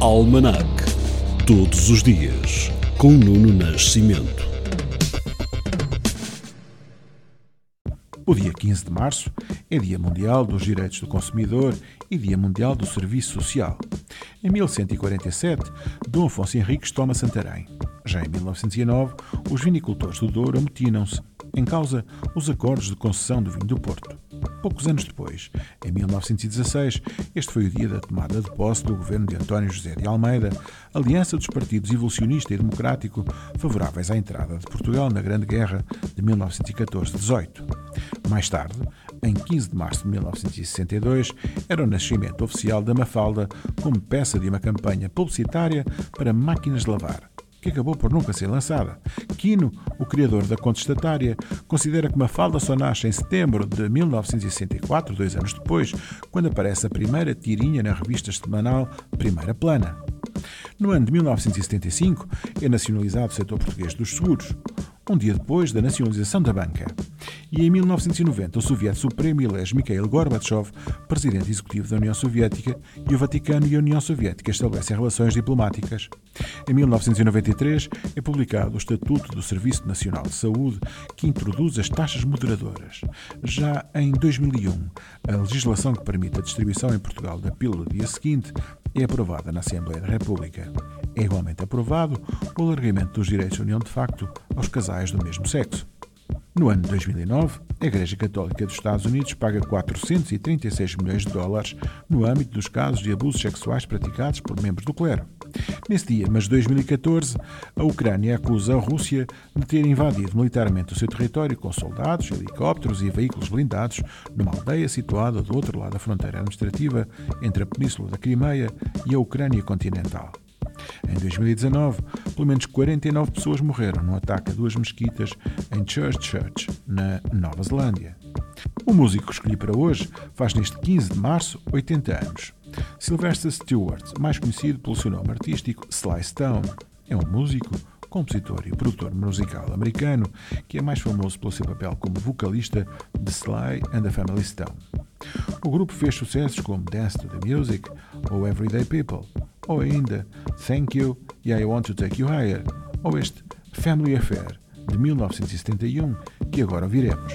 Almanac. Todos os dias, com Nuno Nascimento. O dia 15 de março é Dia Mundial dos Direitos do Consumidor e Dia Mundial do Serviço Social. Em 1147, Dom Afonso Henriques toma Santarém. Já em 1909, os vinicultores do Douro amotinam-se, em causa os acordos de concessão do vinho do Porto. Poucos anos depois, em 1916, este foi o dia da tomada de posse do governo de António José de Almeida, aliança dos partidos evolucionista e democrático favoráveis à entrada de Portugal na Grande Guerra de 1914-18. Mais tarde, em 15 de março de 1962, era o nascimento oficial da Mafalda como peça de uma campanha publicitária para máquinas de lavar que acabou por nunca ser lançada. Quino, o criador da contestatária, considera que Mafalda só nasce em setembro de 1964, dois anos depois, quando aparece a primeira tirinha na revista semanal Primeira Plana. No ano de 1975, é nacionalizado o setor português dos seguros um dia depois da nacionalização da banca. E em 1990, o Soviético Supremo elege Mikhail Gorbachev presidente executivo da União Soviética e o Vaticano e a União Soviética estabelecem relações diplomáticas. Em 1993, é publicado o Estatuto do Serviço Nacional de Saúde, que introduz as taxas moderadoras. Já em 2001, a legislação que permite a distribuição em Portugal da pílula do dia seguinte é aprovada na Assembleia da República. É igualmente aprovado o alargamento dos direitos de união de facto aos casais do mesmo sexo. No ano de 2009, a Igreja Católica dos Estados Unidos paga 436 milhões de dólares no âmbito dos casos de abusos sexuais praticados por membros do clero. Nesse dia, mas de 2014, a Ucrânia acusa a Rússia de ter invadido militarmente o seu território com soldados, helicópteros e veículos blindados numa aldeia situada do outro lado da fronteira administrativa entre a Península da Crimeia e a Ucrânia continental. Em 2019, pelo menos 49 pessoas morreram num ataque a duas mesquitas em Church, na Nova Zelândia. O músico que escolhi para hoje faz neste 15 de março 80 anos. Sylvester Stewart, mais conhecido pelo seu nome artístico Sly Stone, é um músico, compositor e produtor musical americano que é mais famoso pelo seu papel como vocalista de Sly and the Family Stone. O grupo fez sucessos como Dance to the Music ou Everyday People, ou ainda Thank You e I Want to Take You Higher, ou este Family Affair de 1971 que agora ouviremos.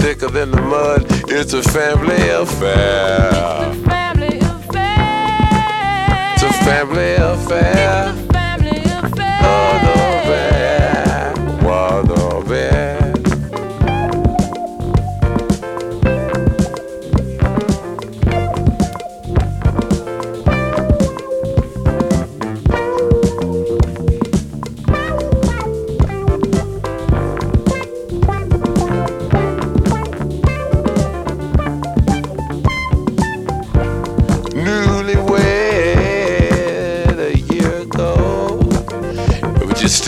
thicker than the mud. It's a family affair. It's a family affair. It's a family affair.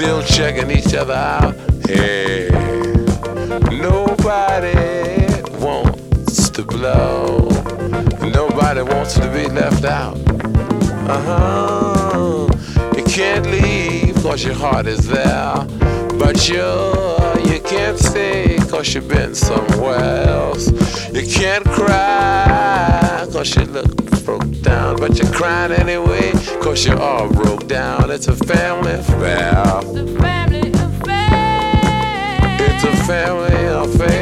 Still checking each other out. Hey, nobody wants to blow. Nobody wants to be left out. Uh huh. You can't leave cause your heart is there. But you, you can't stay cause you've been somewhere else. You can't cry cause you look broke down. But you're crying anyway cause you're all broke down. It's a family affair. It's a family affair. It's a family affair.